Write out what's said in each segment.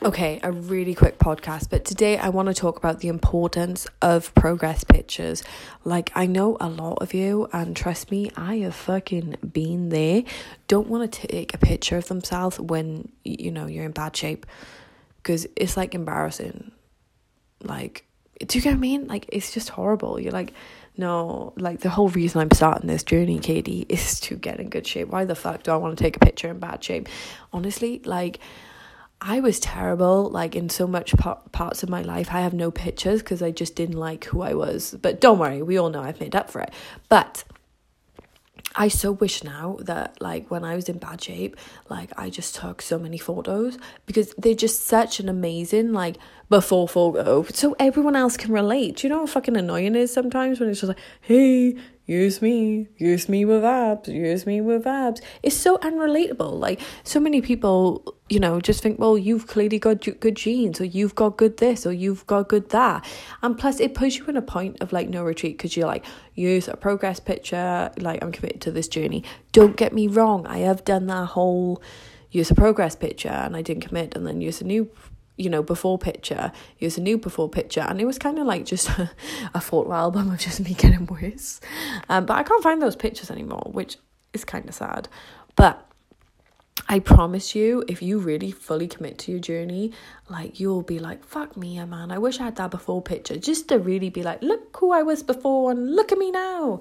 Okay, a really quick podcast, but today I want to talk about the importance of progress pictures. Like, I know a lot of you, and trust me, I have fucking been there, don't want to take a picture of themselves when, you know, you're in bad shape because it's like embarrassing. Like, do you get what I mean? Like, it's just horrible. You're like, no, like the whole reason I'm starting this journey, Katie, is to get in good shape. Why the fuck do I want to take a picture in bad shape? Honestly, like, I was terrible, like in so much parts of my life. I have no pictures because I just didn't like who I was. But don't worry, we all know I've made up for it. But I so wish now that like when I was in bad shape, like I just took so many photos because they're just such an amazing like before photo. So everyone else can relate. Do you know how fucking annoying it is sometimes when it's just like, hey, use me, use me with abs, use me with abs. It's so unrelatable. Like so many people, you know, just think, well, you've clearly got good genes, or you've got good this, or you've got good that, and plus it puts you in a point of like no retreat because you're like, use a progress picture. Like I'm committed to this journey. Don't get me wrong, I have done that whole use a progress picture and I didn't commit, and then use a new you know, before picture. Here's a new before picture. And it was kind of like just a, a photo album of just me getting worse. Um, but I can't find those pictures anymore, which is kind of sad. But I promise you, if you really fully commit to your journey, like you'll be like, fuck me, a man. I wish I had that before picture. Just to really be like, look who I was before and look at me now.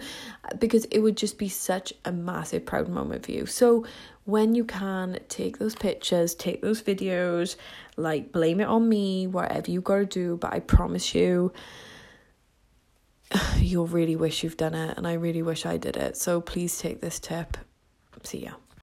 Because it would just be such a massive proud moment for you. So when you can, take those pictures, take those videos, like blame it on me, whatever you gotta do. But I promise you, you'll really wish you've done it. And I really wish I did it. So please take this tip. See ya.